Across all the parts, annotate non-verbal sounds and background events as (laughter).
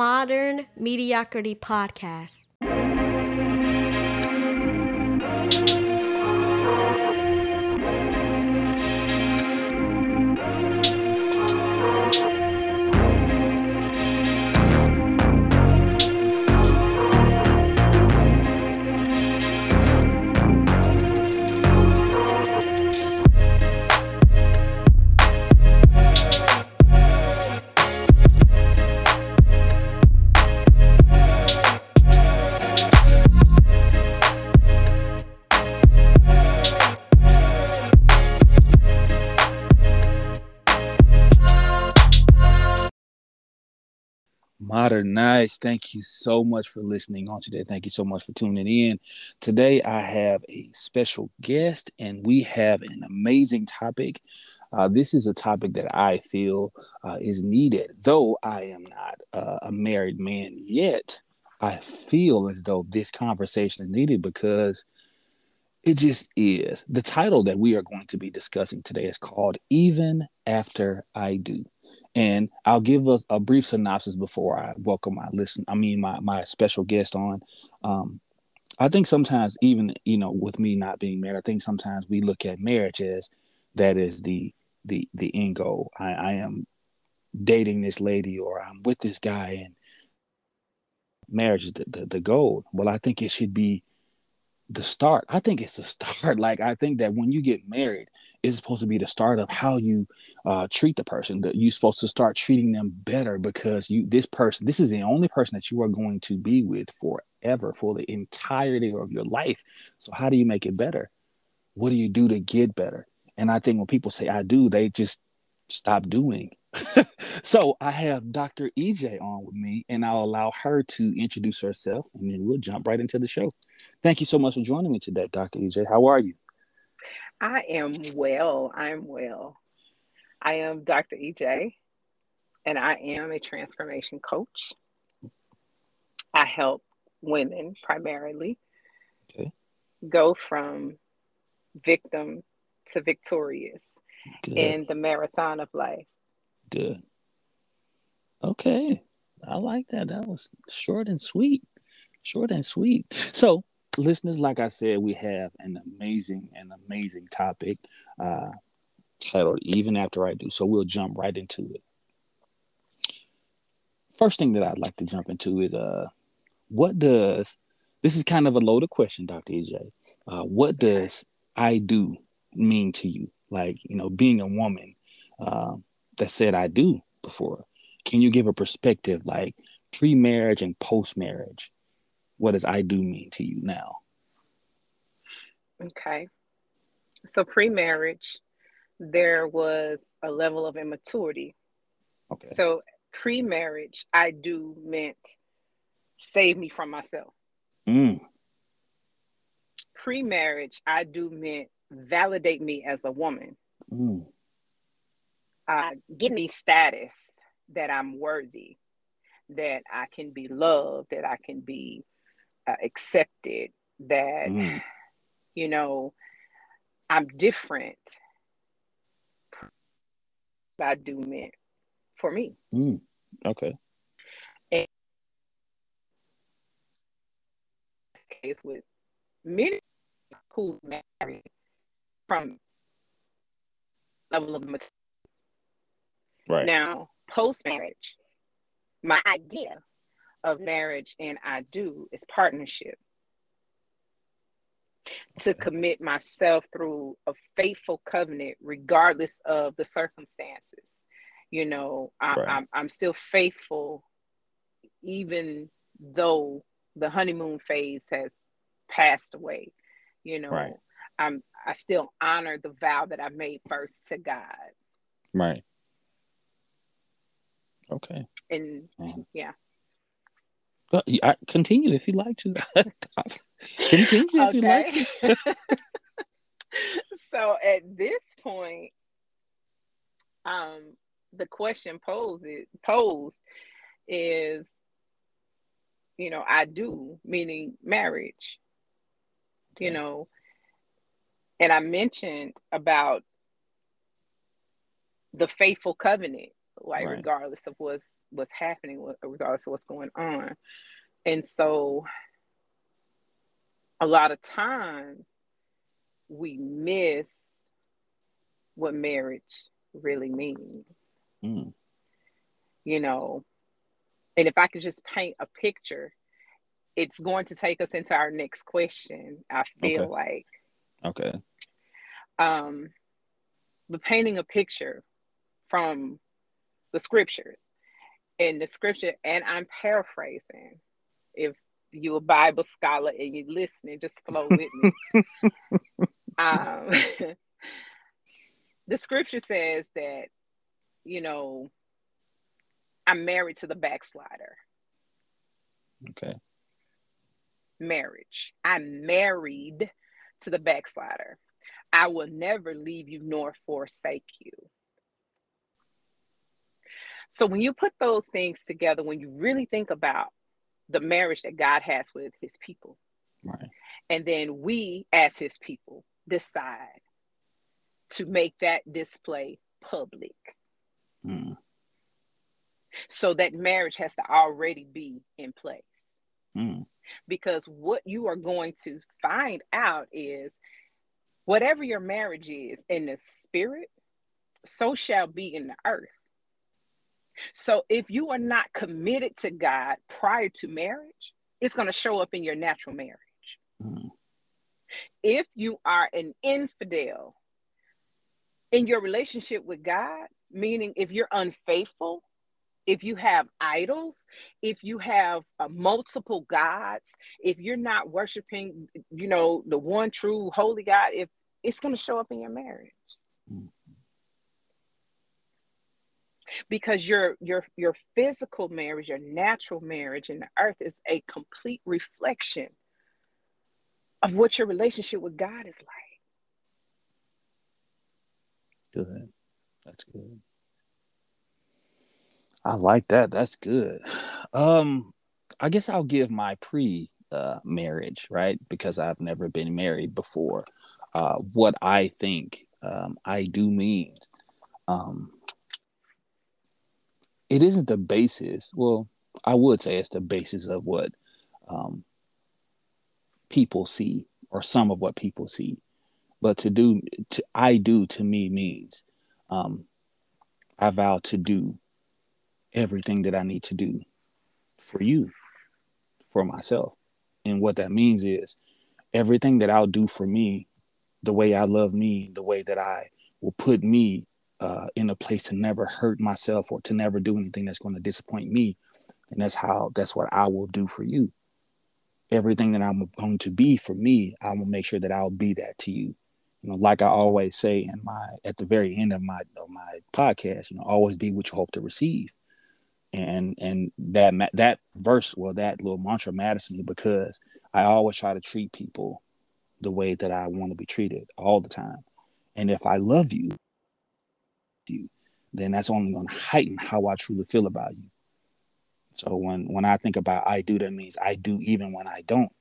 Modern Mediocrity Podcast. Modern Nice. Thank you so much for listening on today. Thank you so much for tuning in. Today, I have a special guest, and we have an amazing topic. Uh, this is a topic that I feel uh, is needed. Though I am not uh, a married man yet, I feel as though this conversation is needed because it just is. The title that we are going to be discussing today is called Even After I Do. And I'll give us a brief synopsis before I welcome my listen. I mean, my my special guest on. Um, I think sometimes, even you know, with me not being married, I think sometimes we look at marriage as that is the the the end goal. I, I am dating this lady, or I'm with this guy, and marriage is the, the, the goal. Well, I think it should be the start. I think it's the (laughs) start. Like I think that when you get married, it's supposed to be the start of how you uh, treat the person. That you're supposed to start treating them better because you this person, this is the only person that you are going to be with forever for the entirety of your life. So how do you make it better? What do you do to get better? And I think when people say I do, they just stop doing. (laughs) so I have Dr. EJ on with me, and I'll allow her to introduce herself, and then we'll jump right into the show. Thank you so much for joining me today, Dr. EJ. How are you? I am well. I'm well. I am Dr. EJ, and I am a transformation coach. I help women primarily okay. go from victim to victorious Good. in the marathon of life. Good. Okay. I like that. That was short and sweet. Short and sweet. So, listeners, like I said, we have an amazing and amazing topic uh, titled Even After I Do. So, we'll jump right into it. First thing that I'd like to jump into is uh, what does this is kind of a loaded question, Dr. EJ. Uh, what does I do mean to you? Like, you know, being a woman, uh, that said I do before. Can you give a perspective like pre marriage and post marriage? What does I do mean to you now? Okay. So pre marriage, there was a level of immaturity. Okay. So pre marriage, I do meant save me from myself. Mm. Pre marriage, I do meant validate me as a woman. Mm uh, give me status that I'm worthy, that I can be loved, that I can be uh, accepted, that, mm. you know, I'm different. I do meant for me. Mm. Okay. And case with many who marry from level of maturity Right. Now, post marriage, my idea of marriage and I do is partnership. To commit myself through a faithful covenant, regardless of the circumstances. You know, I, right. I'm, I'm still faithful, even though the honeymoon phase has passed away. You know, right. I'm I still honor the vow that I made first to God. Right. Okay. And mm-hmm. yeah. Well, I, continue if you like to. (laughs) continue if you like to. (laughs) so at this point, um, the question posed posed is, you know, I do meaning marriage. Okay. You know, and I mentioned about the faithful covenant like right. regardless of what's what's happening, regardless of what's going on. And so a lot of times we miss what marriage really means. Mm. You know, and if I could just paint a picture, it's going to take us into our next question. I feel okay. like. Okay. Um, but painting a picture from the scriptures and the scripture, and I'm paraphrasing. If you're a Bible scholar and you're listening, just flow with me. (laughs) um, (laughs) the scripture says that, you know, I'm married to the backslider. Okay. Marriage. I'm married to the backslider. I will never leave you nor forsake you. So when you put those things together, when you really think about the marriage that God has with his people, right. and then we as his people decide to make that display public. Mm. So that marriage has to already be in place. Mm. Because what you are going to find out is whatever your marriage is in the spirit, so shall be in the earth. So if you are not committed to God prior to marriage, it's going to show up in your natural marriage. Mm. If you are an infidel in your relationship with God, meaning if you're unfaithful, if you have idols, if you have uh, multiple gods, if you're not worshiping, you know, the one true holy God, if it's going to show up in your marriage. Mm-hmm. Because your your your physical marriage, your natural marriage in the earth is a complete reflection of what your relationship with God is like. Good. That's good. I like that. That's good. Um, I guess I'll give my pre uh, marriage, right? Because I've never been married before. Uh, what I think um, I do mean. Um, it isn't the basis. Well, I would say it's the basis of what um, people see, or some of what people see. But to do, to, I do to me means um, I vow to do everything that I need to do for you, for myself. And what that means is everything that I'll do for me, the way I love me, the way that I will put me uh, in a place to never hurt myself or to never do anything that's going to disappoint me. And that's how, that's what I will do for you. Everything that I'm going to be for me, I will make sure that I'll be that to you. You know, like I always say in my, at the very end of my, of my podcast, you know, always be what you hope to receive and and that that verse well that little mantra matters to me because i always try to treat people the way that i want to be treated all the time and if i love you you then that's only going to heighten how i truly feel about you so when when i think about i do that means i do even when i don't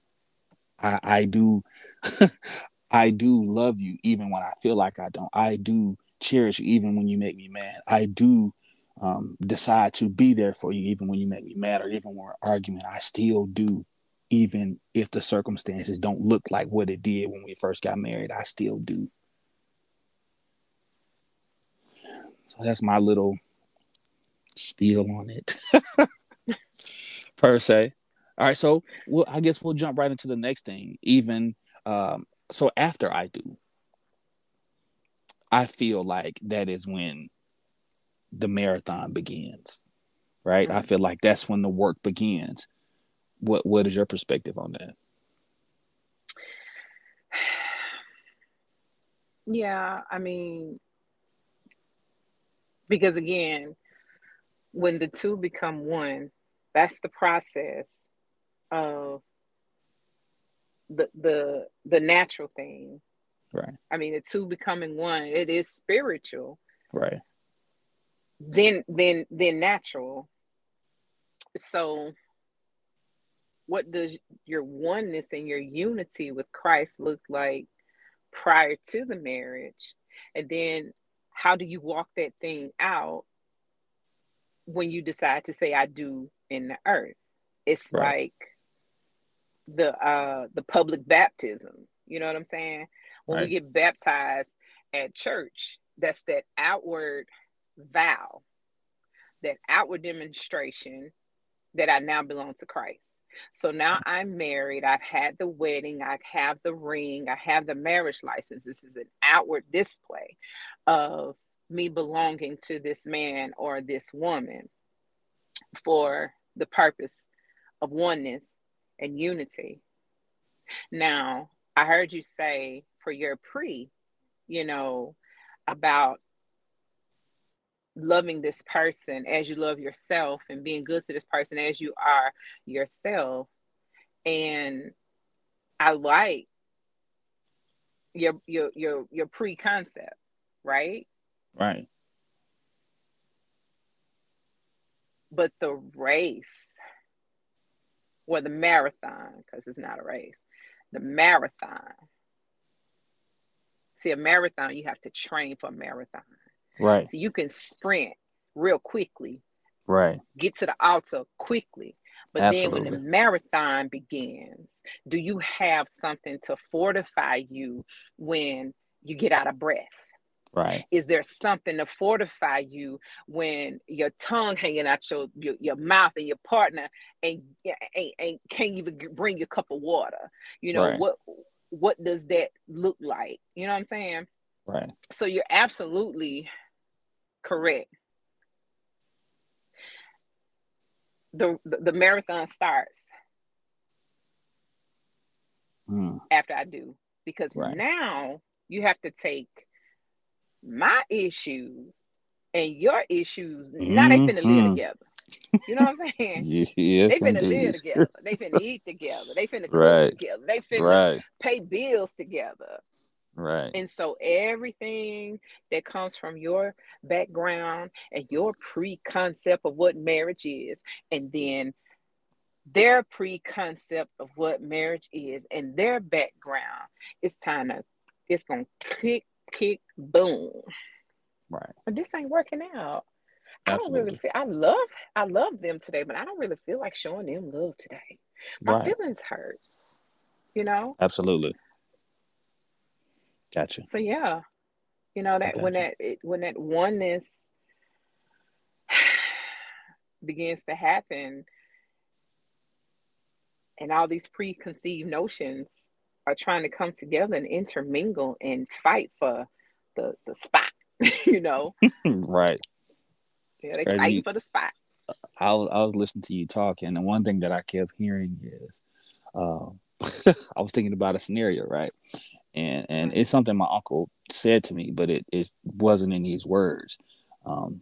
i i do (laughs) i do love you even when i feel like i don't i do cherish you even when you make me mad i do um, decide to be there for you, even when you make me mad or even when we're arguing. I still do, even if the circumstances don't look like what it did when we first got married. I still do. So that's my little spiel on it, (laughs) per se. All right, so well, I guess we'll jump right into the next thing. Even um, so, after I do, I feel like that is when the marathon begins right i feel like that's when the work begins what what is your perspective on that (sighs) yeah i mean because again when the two become one that's the process of the the the natural thing right i mean the two becoming one it is spiritual right Then then then natural. So what does your oneness and your unity with Christ look like prior to the marriage? And then how do you walk that thing out when you decide to say I do in the earth. It's right. like the uh the public baptism. You know what I'm saying? When right. we get baptized at church, that's that outward vow, that outward demonstration that I now belong to Christ. So now I'm married. I've had the wedding. I have the ring. I have the marriage license. This is an outward display of me belonging to this man or this woman for the purpose of oneness and unity. Now, I heard you say for your pre, you know, about loving this person as you love yourself and being good to this person as you are yourself. And I like your your your your pre-concept, right? Right. But the race or the marathon, because it's not a race, the marathon. See, a marathon, you have to train for a marathon. Right. So you can sprint real quickly. Right. Get to the altar quickly. But Absolutely. then when the marathon begins, do you have something to fortify you when you get out of breath? Right. Is there something to fortify you when your tongue hanging out your your, your mouth and your partner and, and, and can't even bring your cup of water? You know right. what what does that look like? You know what I'm saying? Right. So you're absolutely correct. The the, the marathon starts mm. after I do because right. now you have to take my issues and your issues. Mm-hmm. Now they finna live mm-hmm. together. You know what I'm saying? (laughs) yes, they finna indeed. live together. They finna eat together. They finna cook right. together. They finna right. pay bills together. Right. And so everything that comes from your background and your pre-concept of what marriage is, and then their pre-concept of what marriage is and their background, it's time to it's gonna kick kick, boom. Right. But this ain't working out. Absolutely. I don't really feel I love I love them today, but I don't really feel like showing them love today. My right. feelings hurt. You know? Absolutely. Gotcha. So yeah. You know that when that it, when that oneness (sighs) begins to happen and all these preconceived notions are trying to come together and intermingle and fight for the the spot, (laughs) you know. (laughs) right. Yeah, they fighting for the spot. I was, I was listening to you talking, and one thing that I kept hearing is, uh, (laughs) I was thinking about a scenario, right? And and it's something my uncle said to me, but it, it wasn't in these words. Um,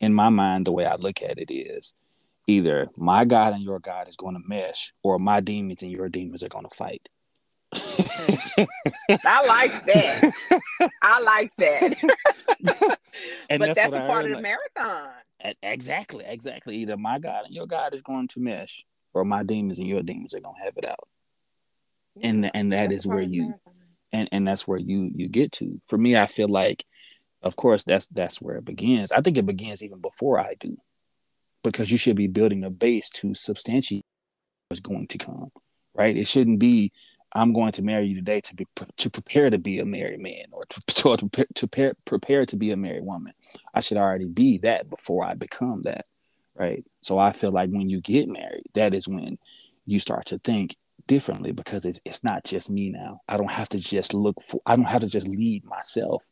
in my mind, the way I look at it is, either my God and your God is going to mesh, or my demons and your demons are going to fight. (laughs) I like that. I like that. (laughs) and but that's, that's a part of the like, marathon. Exactly, exactly. Either my God and your God is going to mesh, or my demons and your demons are going to have it out. Yeah, and and that is where you, and and that's where you you get to. For me, I feel like, of course, that's that's where it begins. I think it begins even before I do, because you should be building a base to substantiate what's going to come. Right? It shouldn't be I'm going to marry you today to be to prepare to be a married man or to (laughs) to, to, to prepare, prepare to be a married woman. I should already be that before I become that, right? So I feel like when you get married, that is when you start to think differently because it's it's not just me now. I don't have to just look for. I don't have to just lead myself.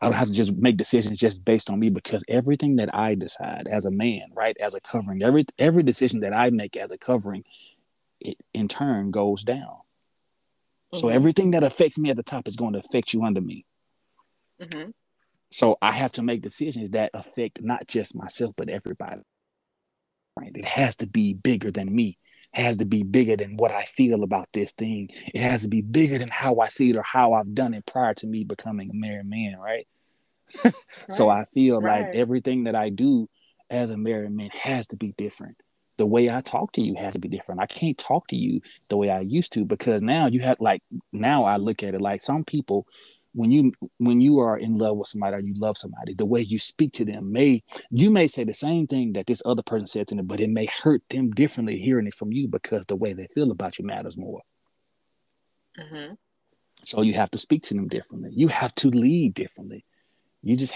I don't have to just make decisions just based on me because everything that I decide as a man, right, as a covering, every every decision that I make as a covering, it in turn goes down Mm-hmm. So everything that affects me at the top is going to affect you under me. Mm-hmm. So I have to make decisions that affect not just myself, but everybody. Right? It has to be bigger than me. Has to be bigger than what I feel about this thing. It has to be bigger than how I see it or how I've done it prior to me becoming a married man, right? (laughs) right. So I feel right. like everything that I do as a married man has to be different the way I talk to you has to be different. I can't talk to you the way I used to because now you have like now I look at it like some people when you when you are in love with somebody or you love somebody, the way you speak to them may you may say the same thing that this other person said to them, but it may hurt them differently hearing it from you because the way they feel about you matters more. Mm-hmm. So you have to speak to them differently. You have to lead differently. You just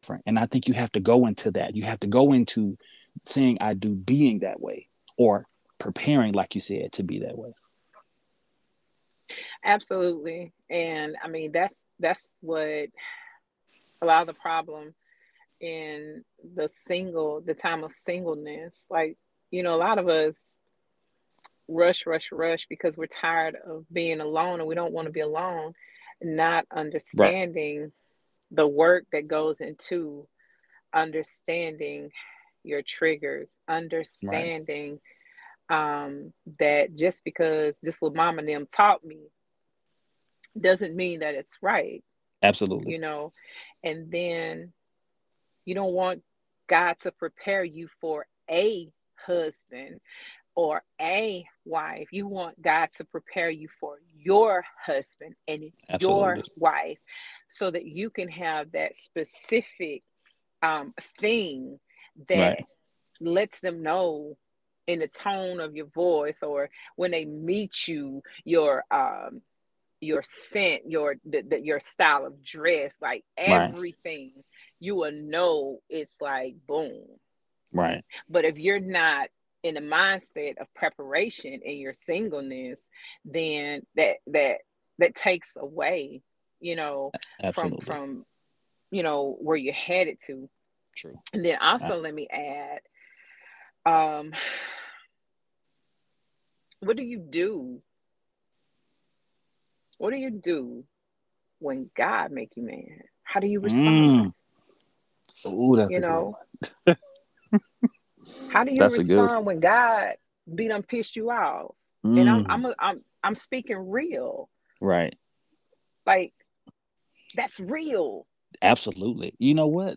different, and I think you have to go into that. You have to go into saying I do being that way or preparing, like you said, to be that way. Absolutely. And I mean that's that's what a lot of the problem in the single the time of singleness. Like, you know, a lot of us rush, rush, rush because we're tired of being alone and we don't want to be alone, not understanding right. the work that goes into understanding your triggers, understanding right um, that just because this what mom and them taught me doesn't mean that it's right. Absolutely. You know, and then you don't want God to prepare you for a husband or a wife. You want God to prepare you for your husband and Absolutely. your wife so that you can have that specific um, thing that right. lets them know in the tone of your voice or when they meet you your um your scent your the, the, your style of dress like everything right. you will know it's like boom right but if you're not in the mindset of preparation in your singleness then that that that takes away you know Absolutely. from from you know where you're headed to true and then also let me add um what do you do? What do you do when God make you mad? How do you respond? Mm. Oh, that's you know. how do you that's respond when God beat them pissed you off? Mm. And I'm mm. I'm a, I'm I'm speaking real. Right. Like that's real. Absolutely. You know what?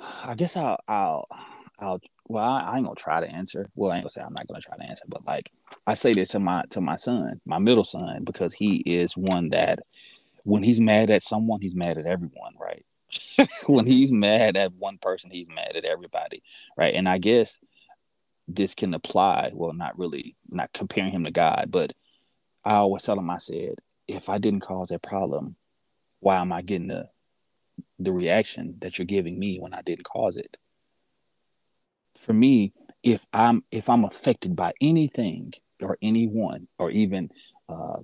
I guess I'll I'll I'll well, I, ain't gonna try to answer. Well, I ain't gonna say I'm not gonna try to answer, but like I say this to my to my son, my middle son, because he is one that when he's mad at someone, he's mad at everyone, right? (laughs) when he's mad at one person, he's mad at everybody, right? And I guess this can apply. Well, not really, not comparing him to God, but I always tell him, I said, if I didn't cause that problem, why am I getting the the reaction that you're giving me when I didn't cause it? For me, if I'm if I'm affected by anything or anyone or even uh,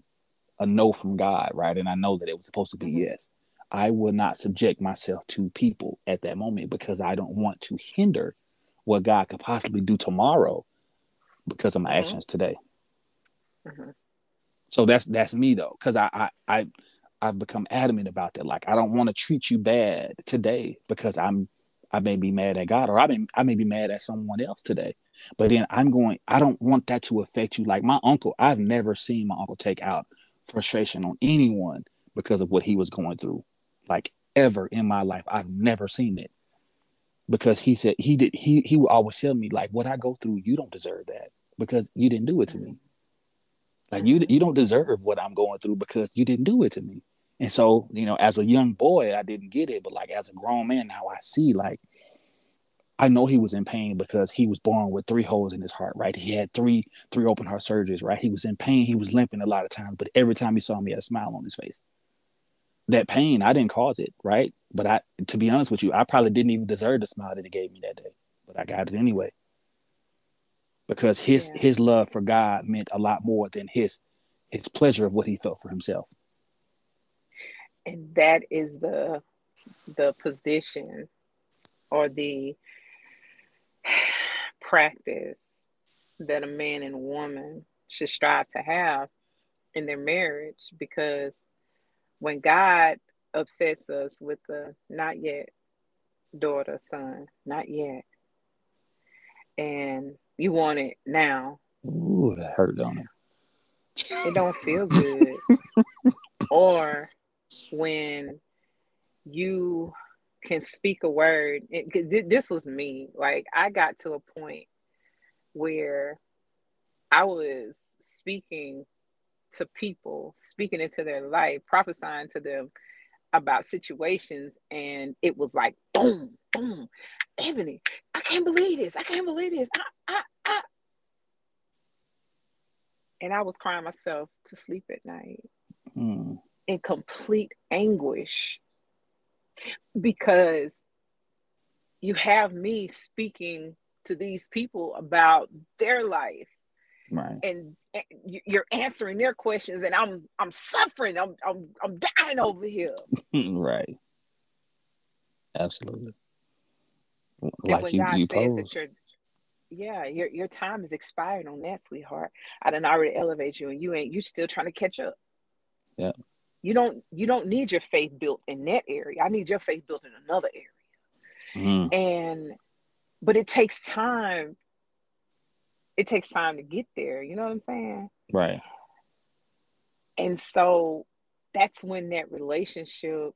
a no from God, right, and I know that it was supposed to be yes, I will not subject myself to people at that moment because I don't want to hinder what God could possibly do tomorrow because of my mm-hmm. actions today. Mm-hmm. So that's that's me though, because I, I I I've become adamant about that. Like I don't want to treat you bad today because I'm I may be mad at God or I may I may be mad at someone else today. But then I'm going, I don't want that to affect you. Like my uncle, I've never seen my uncle take out frustration on anyone because of what he was going through. Like ever in my life. I've never seen it. Because he said he did he he would always tell me, like, what I go through, you don't deserve that because you didn't do it to me. Like you you don't deserve what I'm going through because you didn't do it to me. And so, you know, as a young boy, I didn't get it, but like as a grown man, now I see like I know he was in pain because he was born with three holes in his heart, right? He had three three open heart surgeries, right? He was in pain, he was limping a lot of times, but every time he saw me, he had a smile on his face. That pain, I didn't cause it, right? But I to be honest with you, I probably didn't even deserve the smile that he gave me that day, but I got it anyway. Because his yeah. his love for God meant a lot more than his his pleasure of what he felt for himself and that is the the position or the (sighs) practice that a man and woman should strive to have in their marriage because when God upsets us with the not yet daughter, son, not yet, and you want it now. Ooh, that hurt, don't it? It don't feel good. (laughs) or when you can speak a word. It, this was me. Like I got to a point where I was speaking to people, speaking into their life, prophesying to them about situations, and it was like boom, boom, Ebony, I can't believe this. I can't believe this. I, I, I. And I was crying myself to sleep at night mm. In complete anguish because you have me speaking to these people about their life. Right. And, and you're answering their questions and i'm i'm suffering. I'm i'm, I'm dying over here. (laughs) Right. Absolutely. Like you, God you pose. Your, yeah your your time is expired on that sweetheart. I done already elevate you and you ain't you still trying to catch up. Yeah you don't you don't need your faith built in that area. I need your faith built in another area. Mm. and but it takes time. It takes time to get there. You know what i'm saying? Right. And so that's when that relationship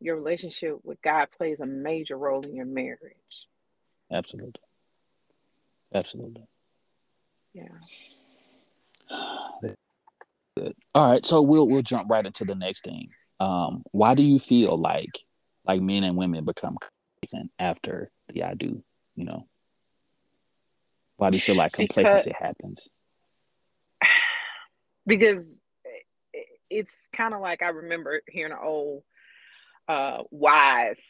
your relationship with god plays a major role in your marriage. Absolutely. Absolutely. Yeah (sighs) Good. all right so we'll we'll jump right into the next thing. Um why do you feel like like men and women become complacent after the i do you know? Why do you feel like complacency because, happens? (sighs) Because it's kind of like i remember hearing an old uh, wise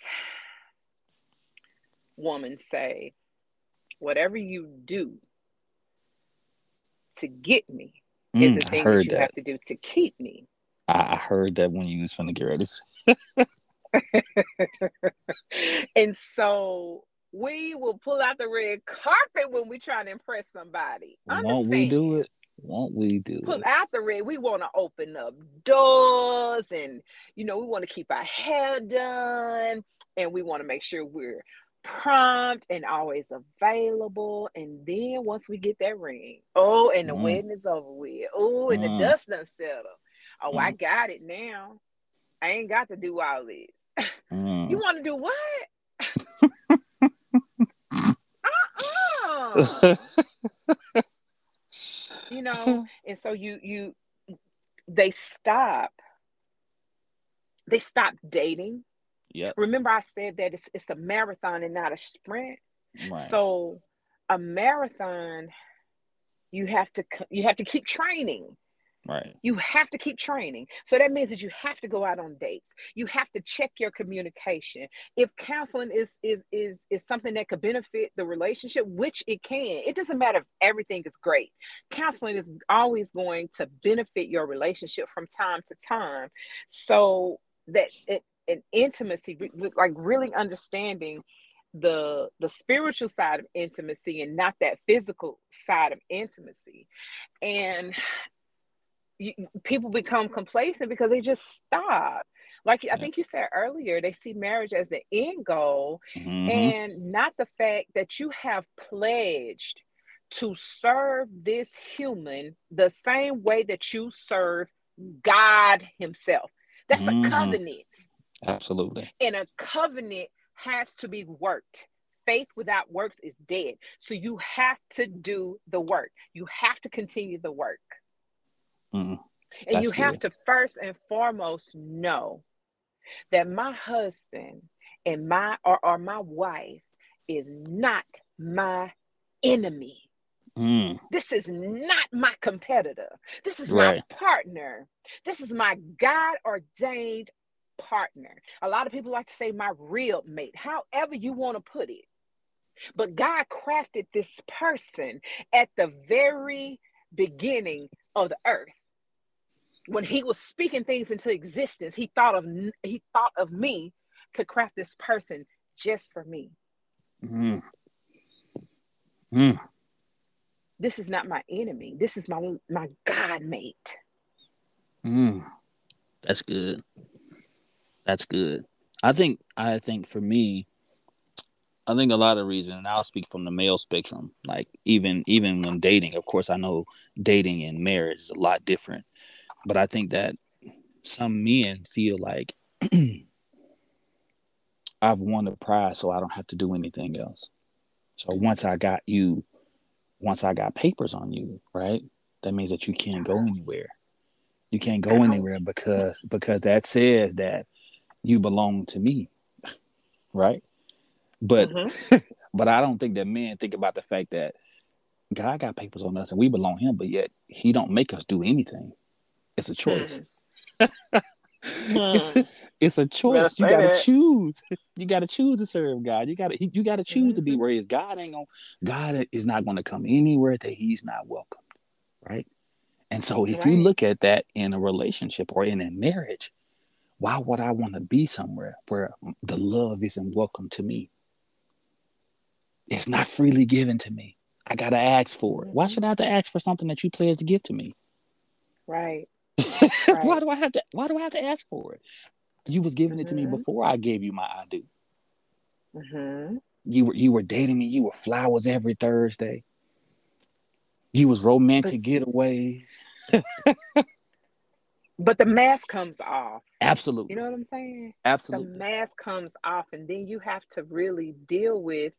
woman say whatever you do to get me mm, is the thing that you that. have to do to keep me I heard that when you was from the Garrettis. and so we will pull out the red carpet when we try to impress somebody. Understand? Won't we do it? Won't we do pull it? out the red? We want to open up doors and you know, we want to keep our hair done and we want to make sure we're prompt and always available. And then once we get that ring, oh, and the mm. wedding is over with. Oh, and mm. the dust done settle. Oh, mm. I got it now. I ain't got to do all this. (laughs) you want to do what? you know, (laughs) and so you you they stop they stop dating. Yeah. Remember I said that it's it's a marathon and not a sprint. Right. So a marathon you have to you have to keep training. Right. You have to keep training. So that means that you have to go out on dates. You have to check your communication. If counseling is is is is something that could benefit the relationship, which it can. It doesn't matter if everything is great. Counseling is always going to benefit your relationship from time to time. So that it, an intimacy like really understanding the the spiritual side of intimacy and not that physical side of intimacy and you, people become complacent because they just stop. Like I think you said earlier, they see marriage as the end goal mm-hmm. and not the fact that you have pledged to serve this human the same way that you serve God Himself. That's mm-hmm. a covenant. Absolutely. And a covenant has to be worked. Faith without works is dead. So you have to do the work. You have to continue the work. Mm, and you have to first and foremost know that my husband and my or, or my wife is not my enemy. Mm. This is not my competitor. This is right. my partner. This is my God ordained partner. A lot of people like to say my real mate, however you want to put it. But God crafted this person at the very beginning of the earth when he was speaking things into existence, he thought of he thought of me to craft this person just for me. Mm. Mm. This is not my enemy. This is my my God mate. Mm. That's good. That's good. I think I think for me, I think a lot of reasons. I'll speak from the male spectrum. Like even even when dating, of course, I know dating and marriage is a lot different. But I think that some men feel like (clears throat) I've won the prize, so I don't have to do anything else. So once I got you, once I got papers on you, right? That means that you can't go anywhere. You can't go anywhere because because that says that you belong to me. Right? But mm-hmm. (laughs) but I don't think that men think about the fact that God got papers on us and we belong him, but yet he don't make us do anything. It's a choice. Mm. (laughs) it's, a, it's a choice. You gotta that. choose. (laughs) You gotta choose to serve God. You gotta you gotta choose mm-hmm. to be mm-hmm. where He is. God ain't gonna God is not gonna come anywhere that He's not welcomed. Right. And so if right. you look at that in a relationship or in a marriage, why would I want to be somewhere where the love isn't welcome to me? It's not freely given to me. I gotta ask for it. Why mm-hmm. should I have to ask for something that you pledged to give to me? Right. (laughs) right. why do I have to why do I have to ask for it? You was giving mm-hmm. it to me mm-hmm. before I gave you my I do. Mm-hmm. You were you were dating me, you were flowers every Thursday. You was romantic getaways. (laughs) but the mask comes off. Absolutely. You know what I'm saying? Absolutely. The mask comes off, and then you have to really deal with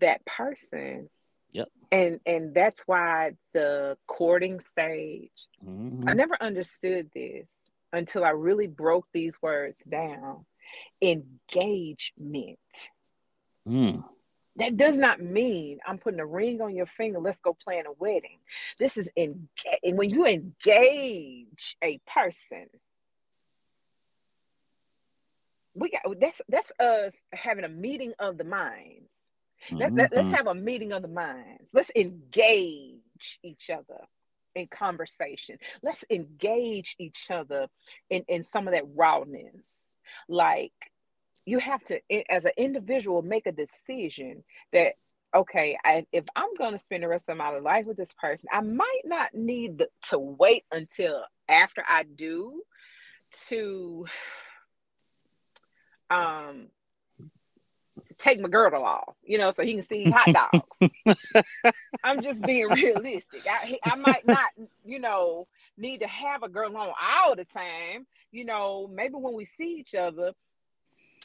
that person Yep. And and that's why the courting stage, mm-hmm. I never understood this until I really broke these words down. Engagement. Mm. That does not mean I'm putting a ring on your finger. Let's go plan a wedding. This is engage. And when you engage a person, we got that's that's us having a meeting of the minds. Let, mm-hmm. let, let's have a meeting of the minds. Let's engage each other in conversation. Let's engage each other in, in some of that rawness. Like you have to, as an individual, make a decision that, okay, I, if I'm going to spend the rest of my life with this person, I might not need the, to wait until after I do to um take my girdle off, you know, so he can see hot dogs. (laughs) I'm just being realistic. I, I might not, you know, need to have a girl on all the time. You know, maybe when we see each other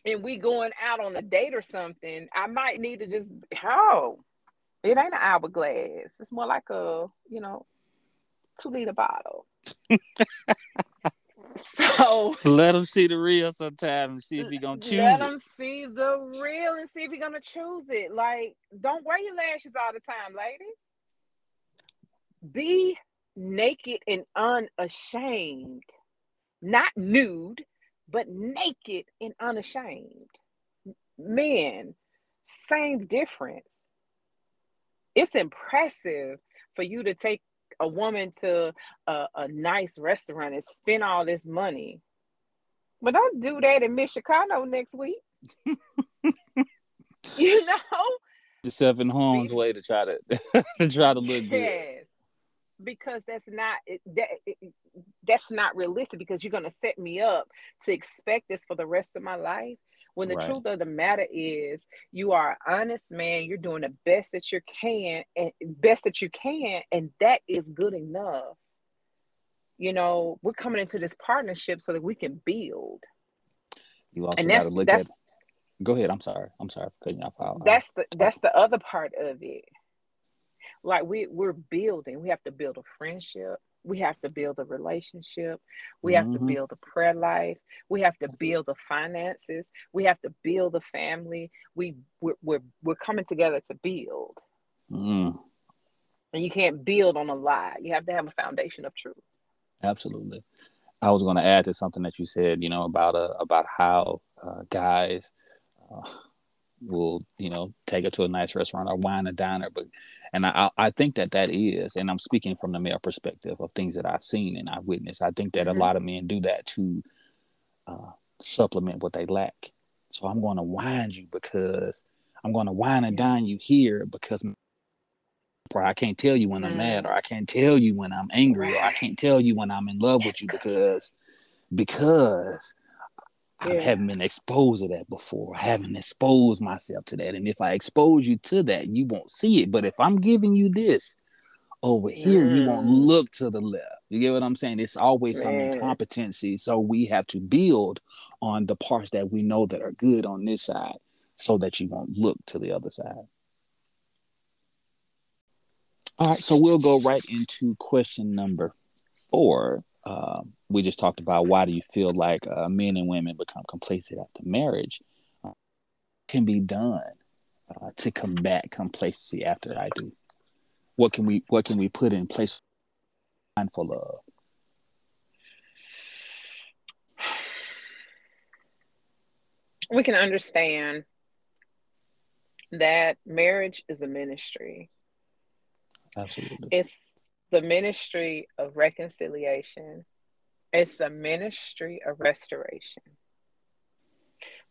and we going out on a date or something, I might need to just, oh, it ain't an hourglass. It's more like a, you know, two liter bottle. (laughs) So let him see the real sometime and see if he gonna choose let it. him see the real and see if he gonna choose it. Like, don't wear your lashes all the time, ladies. Be naked and unashamed, not nude, but naked and unashamed. Men, same difference. It's impressive for you to take a woman to a, a nice restaurant and spend all this money. But don't do that in Miss Chicago next week. (laughs) you know? Yourself in harm's way to try to (laughs) to try to look good. Because that's not that that's not realistic. Because you're gonna set me up to expect this for the rest of my life. When the right. truth of the matter is, you are an honest man. You're doing the best that you can, and best that you can, and that is good enough. You know, we're coming into this partnership so that we can build. You also got to look at. Go ahead. I'm sorry. I'm sorry for cutting you off. That's the that's the other part of it. Like we we're building. We have to build a friendship. We have to build a relationship. We have mm-hmm. to build a prayer life. We have to build the finances. We have to build a family. We we're, we're, we're coming together to build. Mm. and you can't build on a lie. You have to have a foundation of truth. Absolutely. I was going to add to something that you said you know about uh, about how uh, guys uh, will you know take her to a nice restaurant or wine a diner but and I I think that that is and I'm speaking from the male perspective of things that I've seen and I've witnessed. I think that mm-hmm. a lot of men do that to uh, supplement what they lack. So I'm going to wine you because I'm going to wine and dine you here because or I can't tell you when I'm mad mm-hmm. or I can't tell you when I'm angry or I can't tell you when I'm in love with you because because yeah. I haven't been exposed to that before. I haven't exposed myself to that. And if I expose you to that, you won't see it. But if I'm giving you this over here, mm. you won't mm. look to the left. You get what I'm saying? It's always some incompetency. So we have to build on the parts that we know that are good on this side so that you won't look to the other side. All right, so we'll go right into question number four. um, we just talked about why do you feel like uh, men and women become complacent after marriage uh, can be done uh, to combat complacency after I do. What can we what can we put in place mindful of? We can understand that marriage is a ministry. Absolutely. It's the ministry of reconciliation, it's a ministry of restoration.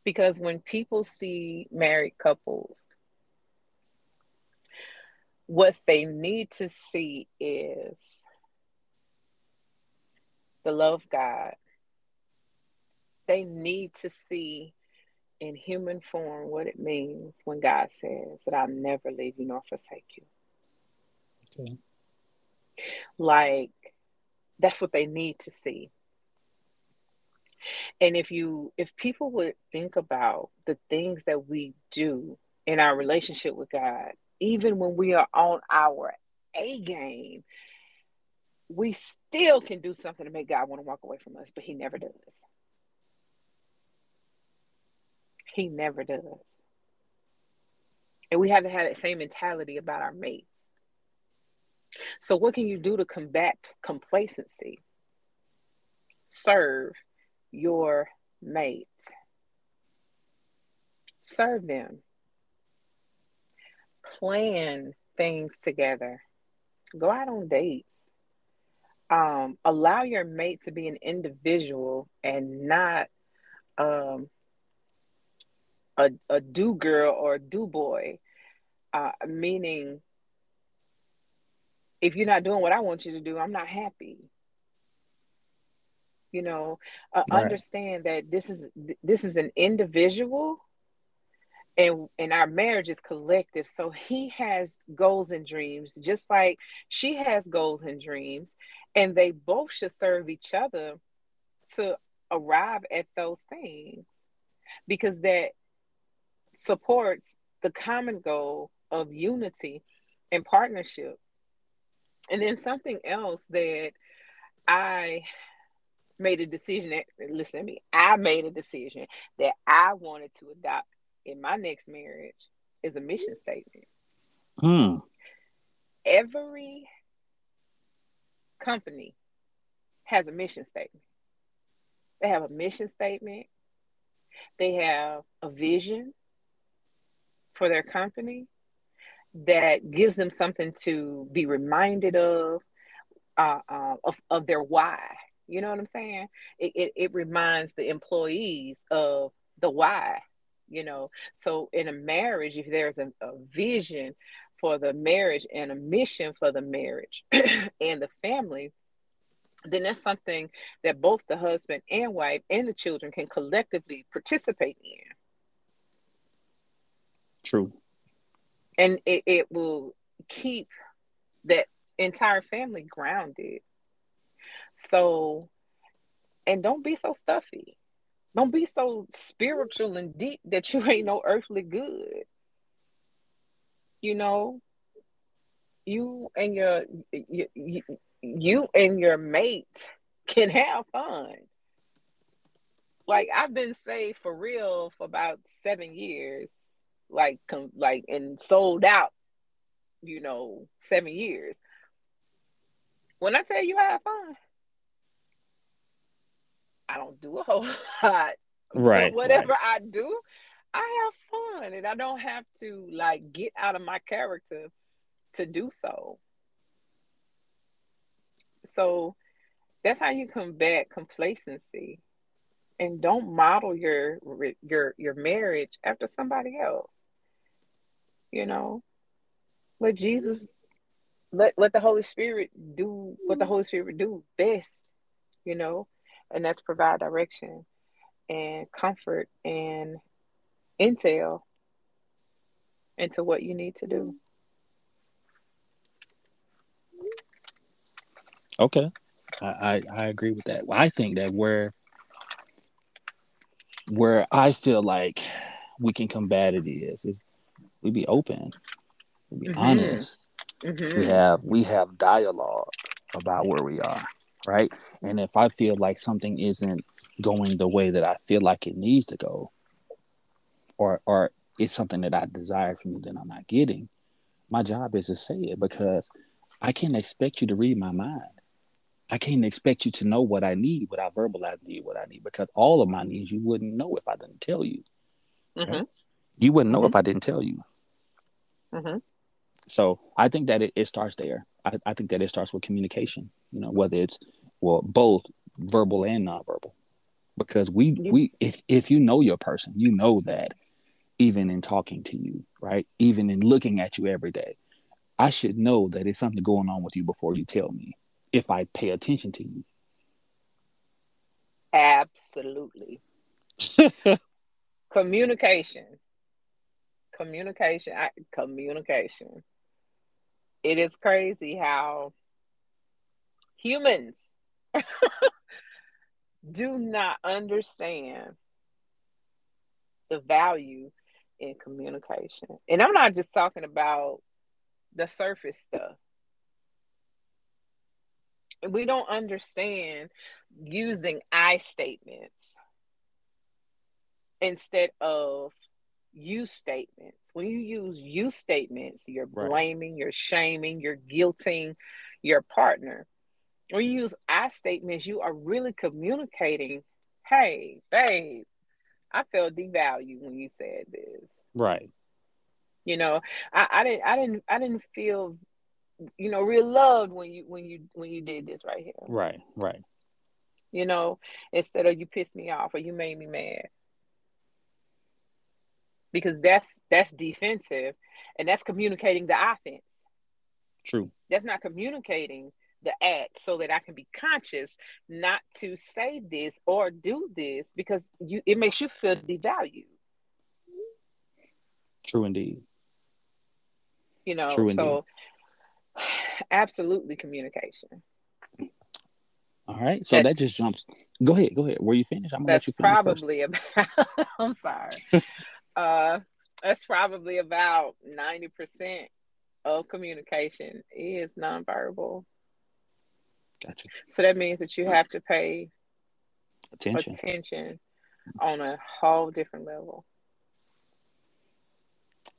Because when people see married couples, what they need to see is the love of God. They need to see in human form what it means when God says that I'll never leave you nor forsake you. Okay. Like, that's what they need to see. And if you, if people would think about the things that we do in our relationship with God, even when we are on our A game, we still can do something to make God want to walk away from us, but He never does. He never does. And we have to have that same mentality about our mates. So, what can you do to combat complacency? Serve your mates, serve them, plan things together, go out on dates. Um, allow your mate to be an individual and not um, a, a do girl or a do boy, uh, meaning if you're not doing what I want you to do, I'm not happy. You know, uh, right. understand that this is this is an individual, and and our marriage is collective. So he has goals and dreams, just like she has goals and dreams, and they both should serve each other to arrive at those things, because that supports the common goal of unity and partnership. And then something else that I made a decision, that, listen to me, I made a decision that I wanted to adopt in my next marriage is a mission statement. Hmm. Every company has a mission statement. They have a mission statement. They have a vision for their company that gives them something to be reminded of, uh, uh, of, of their why. You know what I'm saying? It, it, it reminds the employees of the why, you know. So in a marriage, if there's a, a vision for the marriage and a mission for the marriage (clears throat) and the family, then that's something that both the husband and wife and the children can collectively participate in. True. And it, it will keep that entire family grounded. So, and don't be so stuffy. Don't be so spiritual and deep that you (laughs) ain't no earthly good. You know, you and your you, you, you and your mate can have fun. Like I've been saved for real for about seven years like com- like and sold out you know seven years. When i tell you i have fun i don't do a whole (laughs) lot. Right but whatever right. i do i have fun and i don't have to like get out of my character to do so. So that's how you combat complacency and don't model your your your marriage after somebody else you know. Let jesus let let the holy spirit do what the holy spirit do best you know and that's provide direction and comfort and intel into what you need to do. Okay. I i, I agree with that. Well, i think that where where i feel like we can combat it is is we be open, we be mm-hmm. honest. Mm-hmm. We have we have dialogue about where we are. right? And if I feel like something isn't going the way that I feel like it needs to go, or or it's something that I desire from you that I'm not getting, my job is to say it because I can't expect you to read my mind. I can't expect you to know what I need without verbalizing need what I need because all of my needs you wouldn't know if I didn't tell you. Mm-hmm. You wouldn't know mm-hmm. if I didn't tell you. Mm-hmm. So I think that it, it starts there. I, I think that it starts with communication. You know, whether it's well both verbal and nonverbal, because we we if if you know your person, you know that even in talking to you, right? Even in looking at you every day, I should know that it's something going on with you before you tell me. If I pay attention to you. Absolutely. (laughs) communication. Communication. I, communication it is crazy how humans (laughs) do not understand the value in communication. And I'm not just talking about the surface stuff. We don't understand using I statements instead of you statements. When you use you statements, you're blaming, you're shaming, you're guilting your partner. When you use I statements, you are really communicating, hey, babe, I felt devalued when you said this. Right. You know, I, I didn't I didn't I didn't feel you know real loved when you when you when you did this right here. Right, right. You know, instead of you pissed me off or you made me mad because that's that's defensive and that's communicating the offense. True. That's not communicating the act so that I can be conscious not to say this or do this because you it makes you feel devalued. True indeed. You know, True so (sighs) absolutely communication. All right, so that's, that just jumps. Go ahead, go ahead. Where you finished? I'm gonna let you finish probably first. (laughs) about. I'm sorry. (laughs) uh, that's probably about 90% of communication is nonverbal. Gotcha. So that means that you have to pay attention, attention on a whole different level.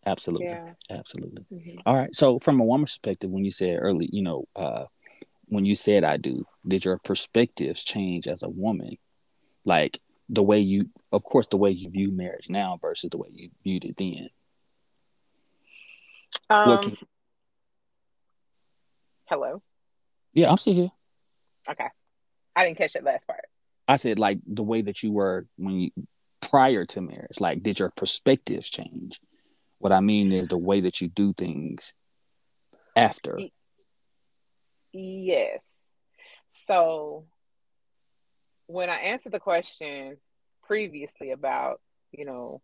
Absolutely. Yeah. Absolutely. Mm-hmm. All right. So from a woman's perspective, when you said early, you know, uh, when you said I do, did your perspectives change as a woman? Like the way you of course the way you view marriage now versus the way you viewed it then. Um, can... hello? Yeah i'm still here. Okay. I didn't catch that last part. I said like the way that you were when you prior to marriage like did your perspectives change? What i mean is the way that you do things after. Yes. So when I answered the question previously about, you know,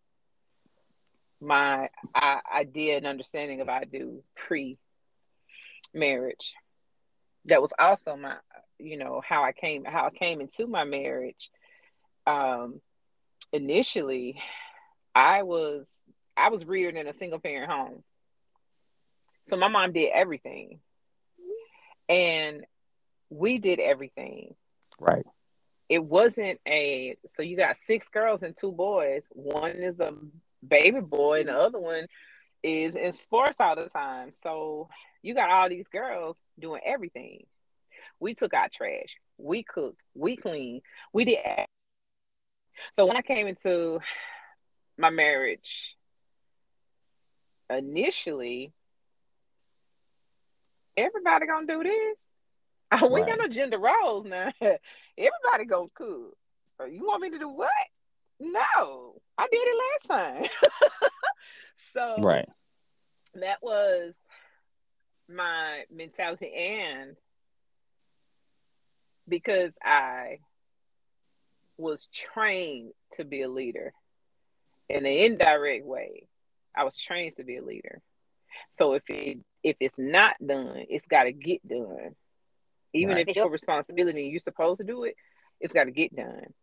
my I, idea and understanding of I do pre marriage, that was also my, you know, how I came how I came into my marriage. Um, initially, I was I was reared in a single parent home, so my mom did everything, and we did everything. Right it wasn't a so you got six girls and two boys. One is a baby boy and the other one is in sports all the time. So you got all these girls doing everything. We took out trash, we cooked, we cleaned, we did. So when I came into my marriage initially, everybody gonna do this. (laughs) we right. got no gender roles now. (laughs) Everybody go cook. Oh, you want me to do what? No, I did it last time. (laughs) so right, that was my mentality, and because I was trained to be a leader in an indirect way, I was trained to be a leader. So if it if it's not done, it's got to get done. Even right. if it's your responsibility and you're supposed to do it, it's got to get done.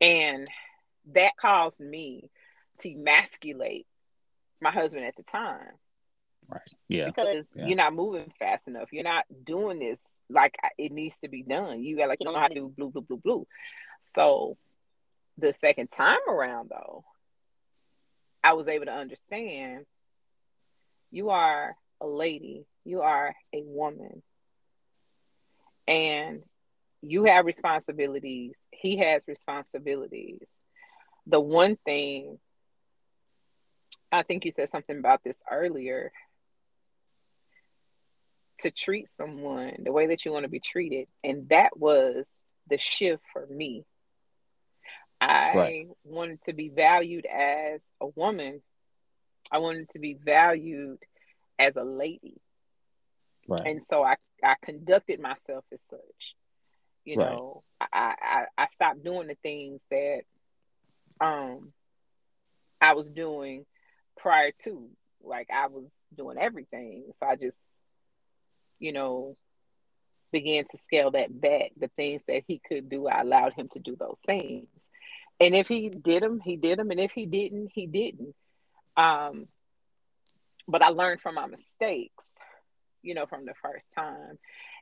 And that caused me to emasculate my husband at the time. Right. Yeah. Because yeah. you're not moving fast enough. You're not doing this like it needs to be done. You got like you don't know how to do blue, blue, blue, blue. So the second time around, though, I was able to understand you are a lady, you are a woman, and you have responsibilities. He has responsibilities. The one thing I think you said something about this earlier to treat someone the way that you want to be treated. And that was the shift for me. I right. wanted to be valued as a woman. I wanted to be valued as a lady. Right. And so I, I conducted myself as such. You right. know, I, I I stopped doing the things that um I was doing prior to. Like I was doing everything. So I just you know, began to scale that back. The things that he could do, I allowed him to do those things. And if he did them, he did them. And if he didn't, he didn't. Um, but I learned from my mistakes, you know, from the first time.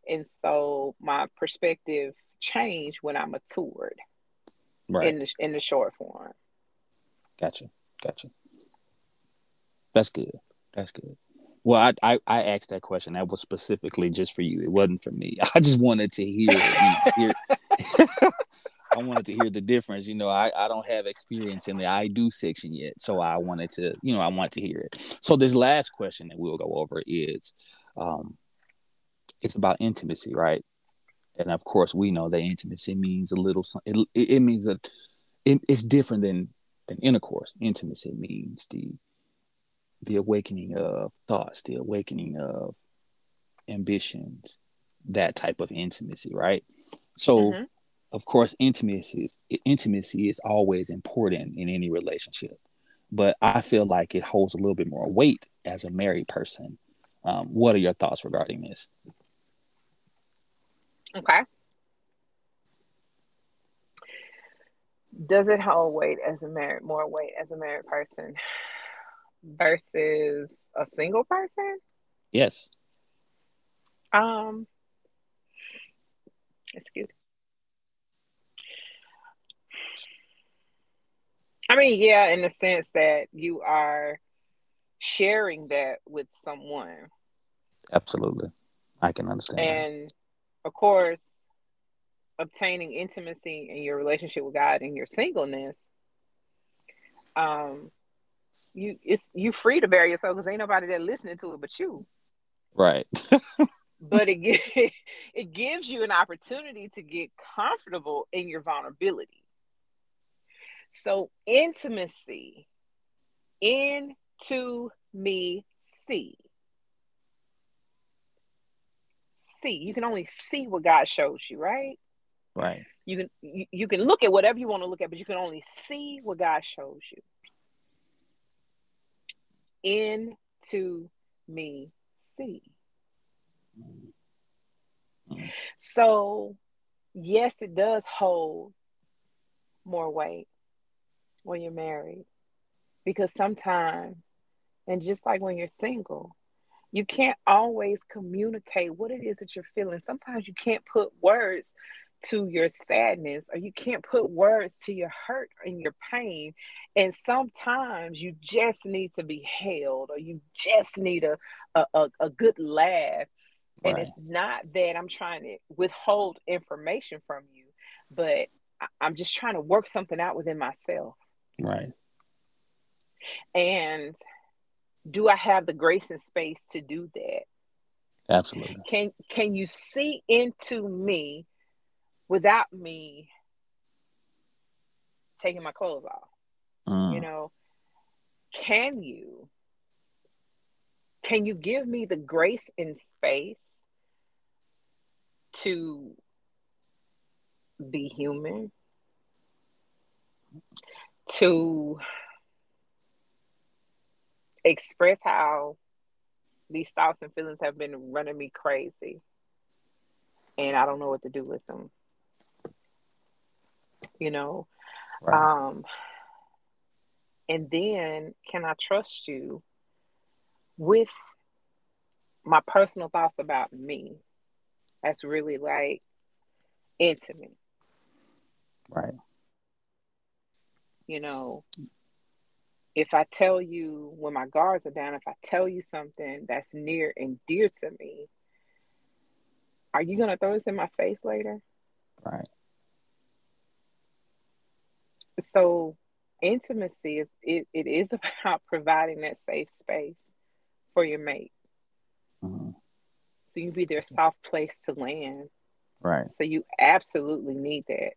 And so my perspective changed when I matured right. in the in the short form. Gotcha. Gotcha. That's good. That's good. Well, I, I, I asked that question. That was specifically just for you. It wasn't for me. (laughs) I just wanted to hear. You know, hear (laughs) (laughs) I wanted to hear the difference. You know, I, I don't have experience in the I do section yet, so I wanted to. You know, I want to hear it. So this last question that we'll go over is, um, it's about intimacy, right? And of course, we know that intimacy means a little. It, it means that it, it's different than than intercourse. Intimacy means the the awakening of thoughts, the awakening of ambitions, that type of intimacy, right? So, mm-hmm. of course, intimacy is intimacy is always important in any relationship, but I feel like it holds a little bit more weight as a married person. Um, what are your thoughts regarding this? Okay. Does it hold weight as a married more weight as a married person? versus a single person? Yes. Um excuse me. I mean, yeah, in the sense that you are sharing that with someone. Absolutely. I can understand. And that. of course, obtaining intimacy in your relationship with God in your singleness, um, you it's you free to bury yourself because ain't nobody that listening to it but you. Right. (laughs) but it (laughs) it gives you an opportunity to get comfortable in your vulnerability. So intimacy into me see. See, you can only see what God shows you, right? Right. You can you, you can look at whatever you want to look at, but you can only see what God shows you into me see. So, yes, it does hold more weight when you're married because sometimes, and just like when you're single, you can't always communicate what it is that you're feeling. Sometimes you can't put words to your sadness or you can't put words to your hurt and your pain. And sometimes you just need to be held or you just need a a, a, a good laugh. And it's not that i'm trying to withhold information from you but i'm just trying to work something out within myself. Right. And do i have the grace and space to do that absolutely can can you see into me without me taking my clothes off. Mm. You know, can you can you give me the grace and space to be human? To express how these thoughts and feelings have been running me crazy and I don't know what to do with them you know right. um and then can i trust you with my personal thoughts about me. That's really like intimate. Right. You know, if I tell you when my guards are down, if I tell you something that's near and dear to me, are you gonna throw this in my face later? Right. So intimacy is it, it is (laughs) about providing that safe space for your mate. Mm-hmm. So you be their soft place to land. Right. So you absolutely need that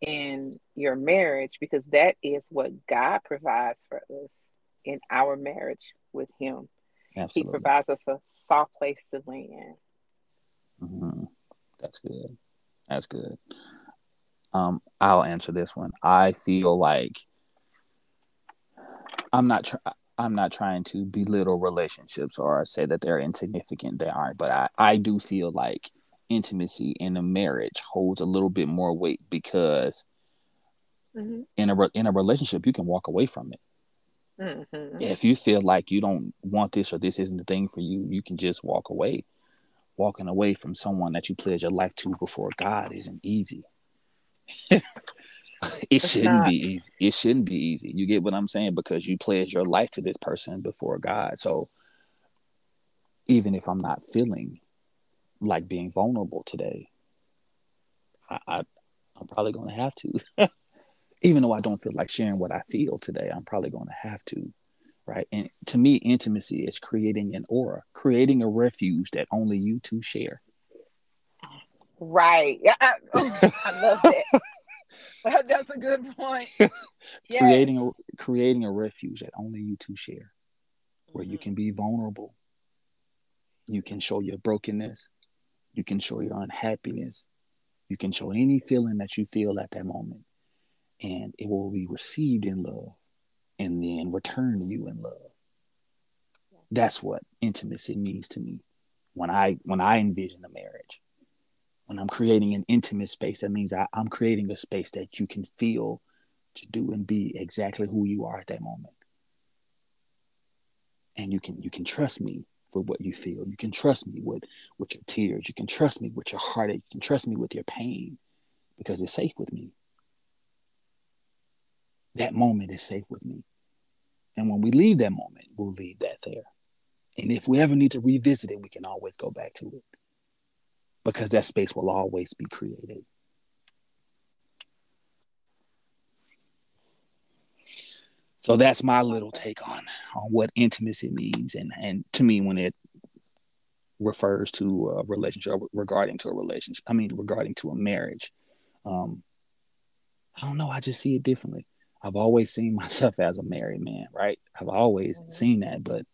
in your marriage because that is what God provides for us in our marriage with Him. Absolutely. He provides us a soft place to land. Mm-hmm. That's good. That's good. Um, I'll answer this one. I feel like I'm not. Tr- I'm not trying to belittle relationships or say that they're insignificant. They aren't, but I, I do feel like intimacy in a marriage holds a little bit more weight because mm-hmm. in a in a relationship you can walk away from it. Mm-hmm. If you feel like you don't want this or this isn't the thing for you, you can just walk away. Walking away from someone that you pledge your life to before God isn't easy. (laughs) it it's shouldn't not. be easy. It shouldn't be easy. You get what I'm saying? Because you pledge your life to this person before God. So even if I'm not feeling like being vulnerable today, I, I am probably gonna have to. (laughs) even though I don't feel like sharing what I feel today, I'm probably gonna have to. Right. And to me, intimacy is creating an aura, creating a refuge that only you two share. Right. Yeah. I, (laughs) I love that. That's a good point. (laughs) Creating a creating a refuge that only you two share, where mm-hmm. you can be vulnerable. You can show your brokenness. You can show your unhappiness. You can show any feeling that you feel at that moment, and it will be received in love, and then return to you in love. That's what intimacy means to me. When I when I envision a marriage, when I'm creating an intimate space, that means I, I'm creating a space that you can feel to do and be exactly who you are at that moment. And you can you can trust me for what you feel. You can trust me with with your tears. You can trust me with your heartache. You can trust me with your pain because it's safe with me. That moment is safe with me. And when we leave that moment, we'll leave that there. And if we ever need to revisit it, we can always go back to it because that space will always be created. So that's my little take on on what intimacy means, and and to me, when it refers to a relationship regarding to a relationship, I mean regarding to a marriage, um, I don't know. I just see it differently. I've always seen (laughs) myself as a married man, right? I've always mm-hmm. seen that, but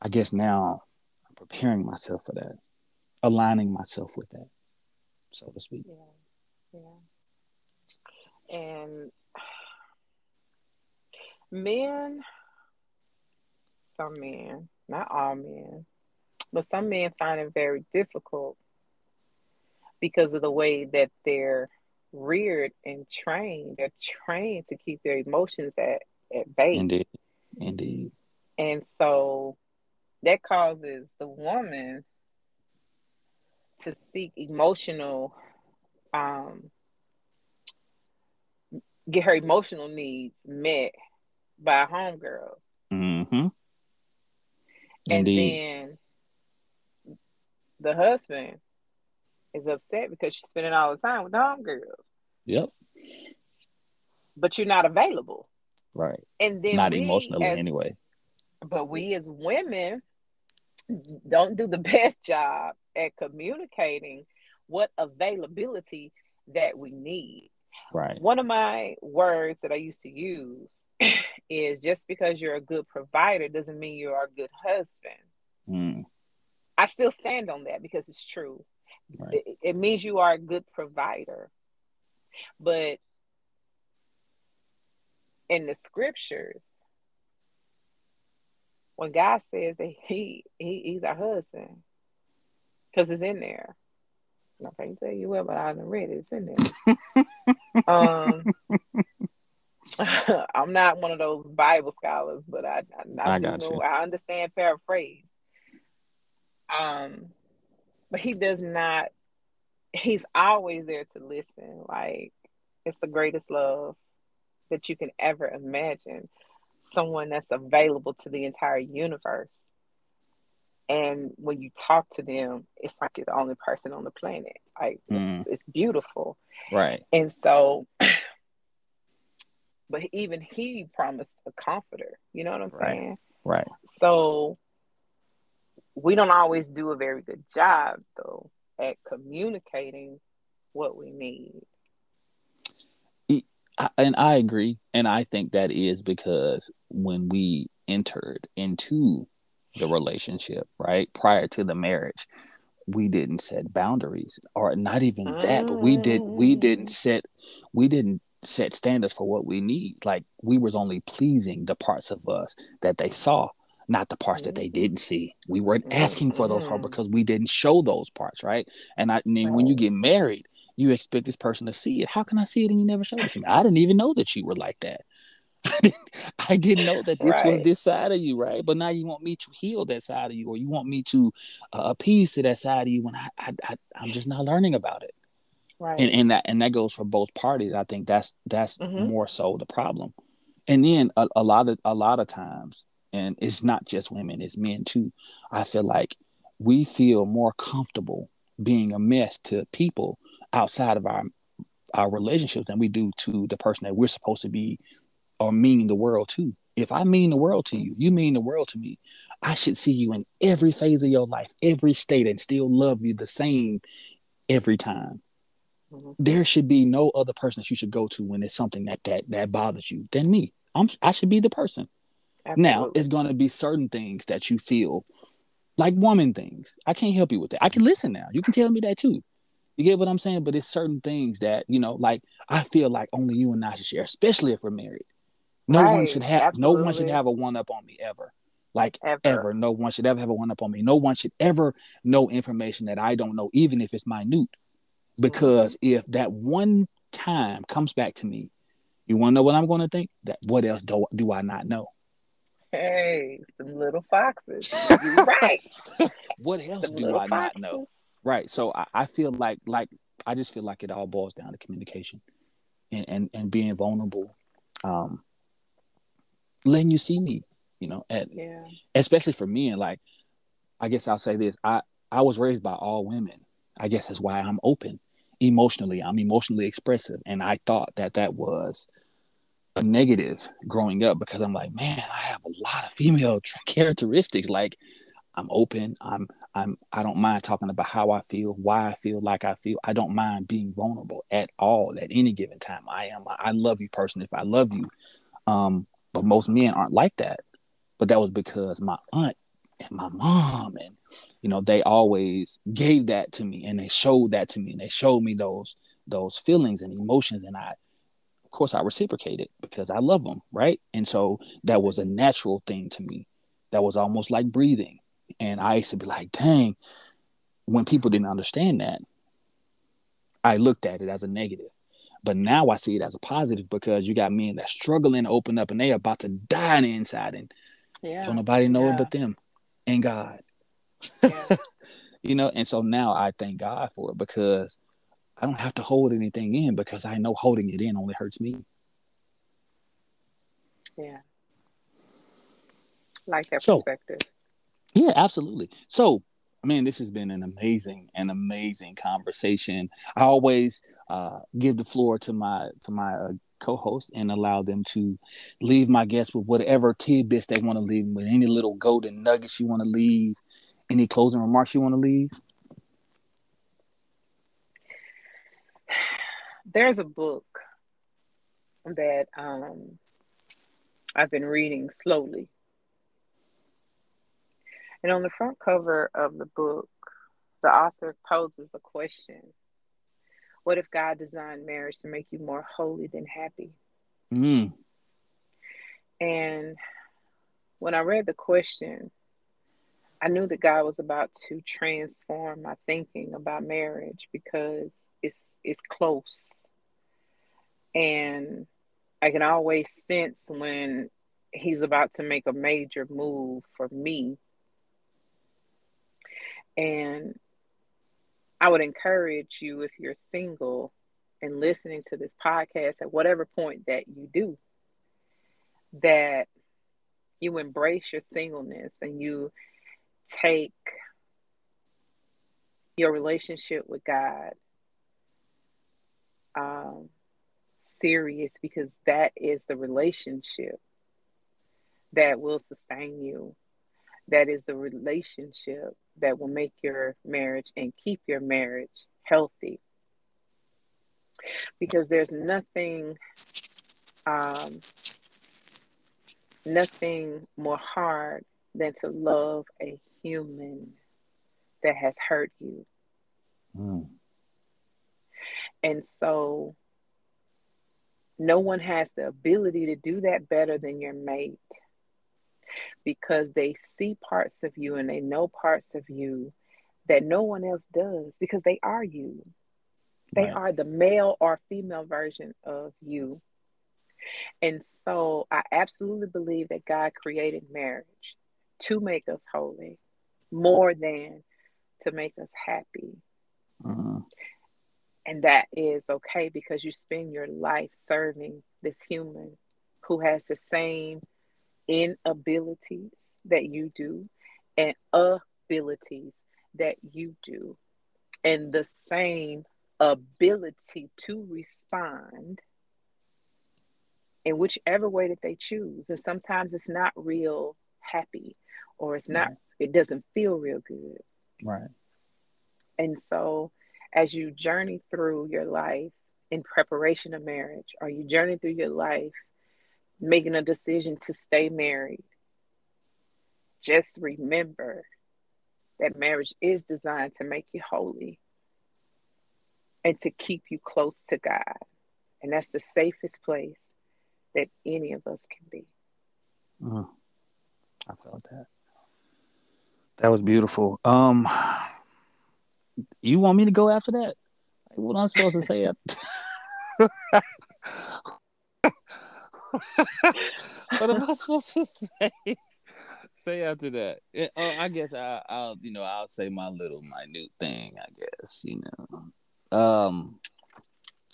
I guess now I'm preparing myself for that aligning myself with that, so to speak. Yeah. Yeah. And men, some men, not all men, but some men find it very difficult because of the way that they're reared and trained. They're trained to keep their emotions at, at bay. Indeed. Indeed. And so that causes the woman to seek emotional um get her emotional needs met by homegirls. Mm-hmm. And then the husband is upset because she's spending all the time with the homegirls. Yep. But you're not available. Right. And then not emotionally as, anyway. But we as women don't do the (laughs) best job at communicating what availability that we need. Right. One of my words that I used to use is just because you're a good provider doesn't mean you're a good husband. Mm. I still stand on that because it's true. Right. It, it means you are a good provider. But in the scriptures, when God says that He, he He's our husband, because it's in there. I can't tell you what, but I haven't read it. It's in there. (laughs) um, (laughs) I'm not one of those Bible scholars, but I I, I, I got know, you. I understand paraphrase. Um, but he does not. He's always there to listen. Like it's the greatest love that you can ever imagine. Someone that's available to the entire universe. And when you talk to them, it's like you're the only person on the planet. Like it's, mm. it's beautiful. Right. And so (clears throat) but even he promised a comforter. You know what I'm right. saying? Right. So we don't always do a very good job though at communicating what we need. And I agree. And I think that is because when we entered into the relationship, right, prior to the marriage, we didn't set boundaries or not even that, but we did we didn't mm. set we didn't set standards for what we need. Like we was only pleasing the parts of us that they saw, not the parts that they didn't see. We weren't asking for those parts mm-hmm. because we didn't show those parts, right? And I mean, when you get married, you expect this person to see it. How can I see it and you never showed it to me? I didn't even know that you were like that. (laughs) I didn't, know that this right. was this side of you, right? But now you want me to heal that side of you, or you want me to uh, appease to that side of you when I, I, I, I'm just not learning about it right. And, and that and that goes for both parties. I think that's that's mm-hmm. more so the problem. And then a, a lot of a lot of times and it's not just women it's men too i feel like we feel more comfortable being a mess to people outside of our our relationships than we do to the person that we're supposed to be or meaning the world to. If i mean the world to you you mean the world to me i should see you in every phase of your life every state and still love you the same every time Mm-hmm. There should be no other person that you should go to when it's something that that that bothers you than me. I'm I should be the person. Absolutely. Now it's going to be certain things that you feel like woman things. I can't help you with that. I can listen now. You can tell me that too. You get what I'm saying? But it's certain things that you know, like I feel like only you and I should share, especially if we're married. No right. one should have Absolutely. no one should have a one up on me ever. Like ever. ever. No one should ever have a one up on me. No one should ever know information that I don't know, even if it's minute. Because if that one time comes back to me, you want to know what I'm going to think? That what else do, do I not know? Hey, some little foxes. (laughs) right. what else some do I foxes. not know? Right. So I, I, feel like like I just feel like it all boils down to communication and and, and being vulnerable. Um letting you see me, you know, at yeah. especially for men. like I guess I'll say this. I I was raised by all women. I guess that's why I'm open emotionally. I'm emotionally expressive. And I thought that that was a negative growing up because I'm like, man, I have a lot of female (laughs) characteristics. Like, I'm open. I'm I'm I don't mind talking about how I feel, why I feel like I feel. I don't mind being vulnerable at all at any given time. I am I love you person if I love you. Um, but most men aren't like that. But that was because my aunt and my mom and you know they always gave that to me and they showed that to me and they showed me those those feelings and emotions and i of course i reciprocated because i love them right and so that was a natural thing to me that was almost like breathing and i used to be like dang when people didn't understand that i looked at it as a negative but now i see it as a positive because you got men that struggling to open up and they about to die on the inside and yeah. don't nobody know yeah. it but them and god. (laughs) you know, and so now I thank God for it because I don't have to hold anything in because I know holding it in only hurts me. Yeah. Like that so, perspective. Yeah, absolutely. So, man, this has been an amazing, an amazing conversation. I always uh, give the floor to my to my uh, co-host and allow them to leave my guests with whatever tidbits they want to leave with, any little golden nuggets you want to leave, any closing remarks you want to leave? There's a book that um, I've been reading slowly. And on the front cover of the book, the author poses a question What if God designed marriage to make you more holy than happy? Mm. And when I read the question, I knew that God was about to transform my thinking about marriage because it's it's close. And I can always sense when he's about to make a major move for me. And I would encourage you if you're single and listening to this podcast at whatever point that you do, that you embrace your singleness and you take your relationship with God um, serious because that is the relationship that will sustain you. That is the relationship that will make your marriage and keep your marriage healthy. Because there's nothing, um, nothing more hard than to love a human that has hurt you. Mm. And so no one has the ability to do that better than your mate because they see parts of you and they know parts of you that no one else does because they are you. They right. are the male or female version of you. And so I absolutely believe that God created marriage to make us holy more than to make us happy. Uh-huh. And that is okay because you spend your life serving this human who has the same inabilities that you do and abilities that you do, and the same ability to respond in whichever way that they choose. And sometimes it's not real happy or it's not, right. it doesn't feel real good. Right. And so as you journey through your life in preparation of marriage, or you journey through your life making a decision to stay married, just remember that marriage is designed to make you holy and to keep you close to God. And that's the safest place that any of us can be. Mm, I felt that. That was beautiful. Um, you want me to go after that? What am I supposed to say? (laughs) what am I supposed to say? say after that? It, oh, I guess I, will you know, I'll say my little minute thing. I guess you know. Um,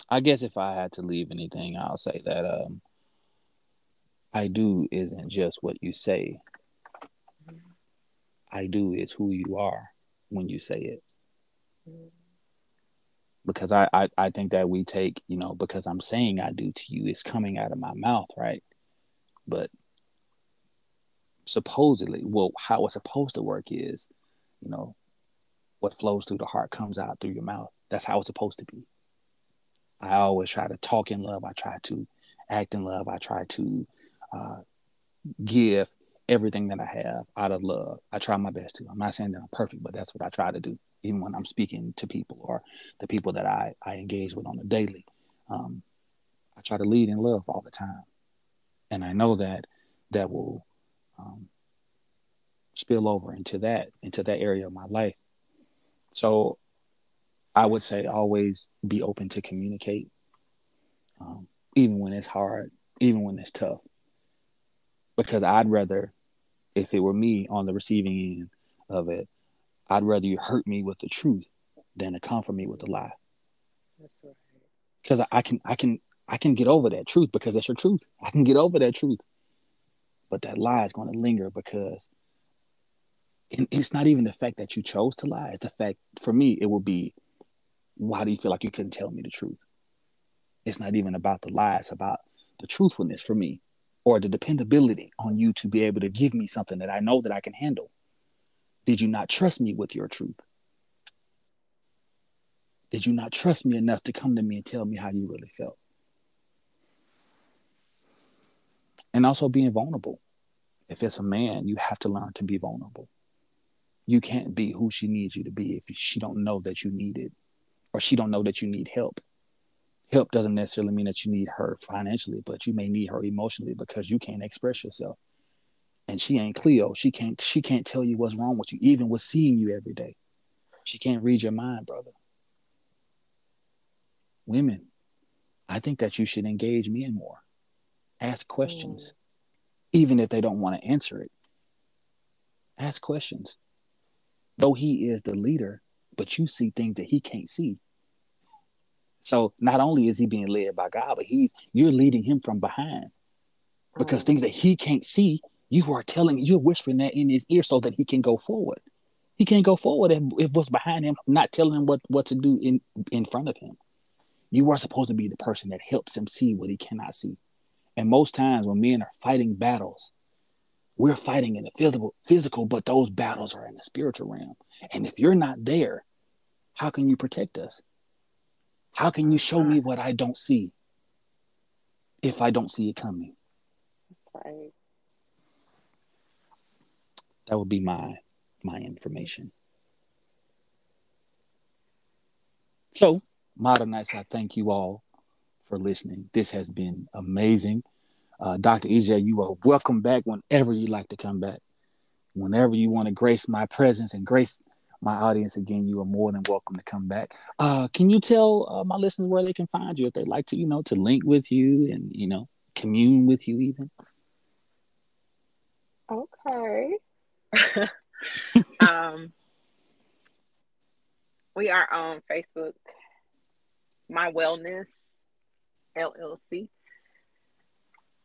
I guess if I had to leave anything, I'll say that um, I do isn't just what you say. I do is who you are when you say it because I, I I think that we take you know because I'm saying I do to you, it's coming out of my mouth, right? But supposedly, well, how it's supposed to work is, you know, what flows through the heart comes out through your mouth. That's how it's supposed to be. I always try to talk in love. I try to act in love. I try to uh, give everything that I have out of love. I try my best to. I'm not saying that I'm perfect, but that's what I try to do even when I'm speaking to people or the people that I, I engage with on a daily. Um, I try to lead in love all the time. And I know that that will um, spill over into that, into that area of my life. So I would say always be open to communicate, um, even when it's hard, even when it's tough. Because I'd rather, if it were me on the receiving end of it, I'd rather you hurt me with the truth than to comfort me with the lie. That's right. Because I, I can, I can, I can get over that truth because that's your truth. I can get over that truth, but that lie is going to linger because it's not even the fact that you chose to lie. It's the fact for me it would be, why do you feel like you couldn't tell me the truth? It's not even about the lie. It's about the truthfulness for me, or the dependability on you to be able to give me something that I know that I can handle. Did you not trust me with your truth? Did you not trust me enough to come to me and tell me how you really felt? And also being vulnerable. If it's a man, you have to learn to be vulnerable. You can't be who she needs you to be if she don't know that you need it or she don't know that you need help. Help doesn't necessarily mean that you need her financially, but you may need her emotionally because you can't express yourself and she ain't Cleo. She can't she can't tell you what's wrong with you, even with seeing you every day. She can't read your mind, brother. Women, I think that you should engage men more. Ask questions, mm. even if they don't want to answer it. Ask questions. though he is the leader, but you see things that he can't see. So not only is he being led by God, but he's you're leading him from behind. Because things that he can't see, you are telling, you're whispering that in his ear so that he can go forward. He can't go forward if, if what's behind him, not telling him what, what to do in, in front of him. You are supposed to be the person that helps him see what he cannot see. And most times when men are fighting battles, we're fighting in the physical, physical, but those battles are in the spiritual realm. And if you're not there, how can you protect us? How can you show me what I don't see if I don't see it coming? Right. That would be my my information. So, Modern Nights, I thank you all for listening. This has been amazing. Uh, Dr. EJ, you are welcome back whenever you like to come back. Whenever you want to grace my presence and grace my audience again, you are more than welcome to come back. Uh, can you tell uh, my listeners where they can find you if they'd like to, you know, to link with you and, you know, commune with you even? Okay. (laughs) um, we are on Facebook, My Wellness LLC.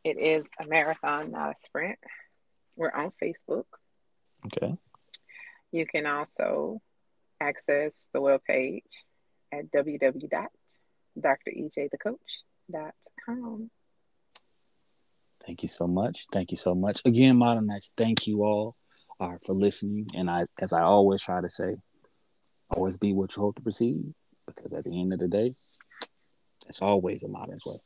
It is a marathon, not a sprint. We're on Facebook. Okay. You can also access the web page at www.drejthecoach.com. Thank you so much. Thank you so much. Again, Modern Nights, thank you all uh, for listening. And I, as I always try to say, always be what you hope to perceive, because at the end of the day, it's always a modern way.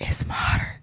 It's modern.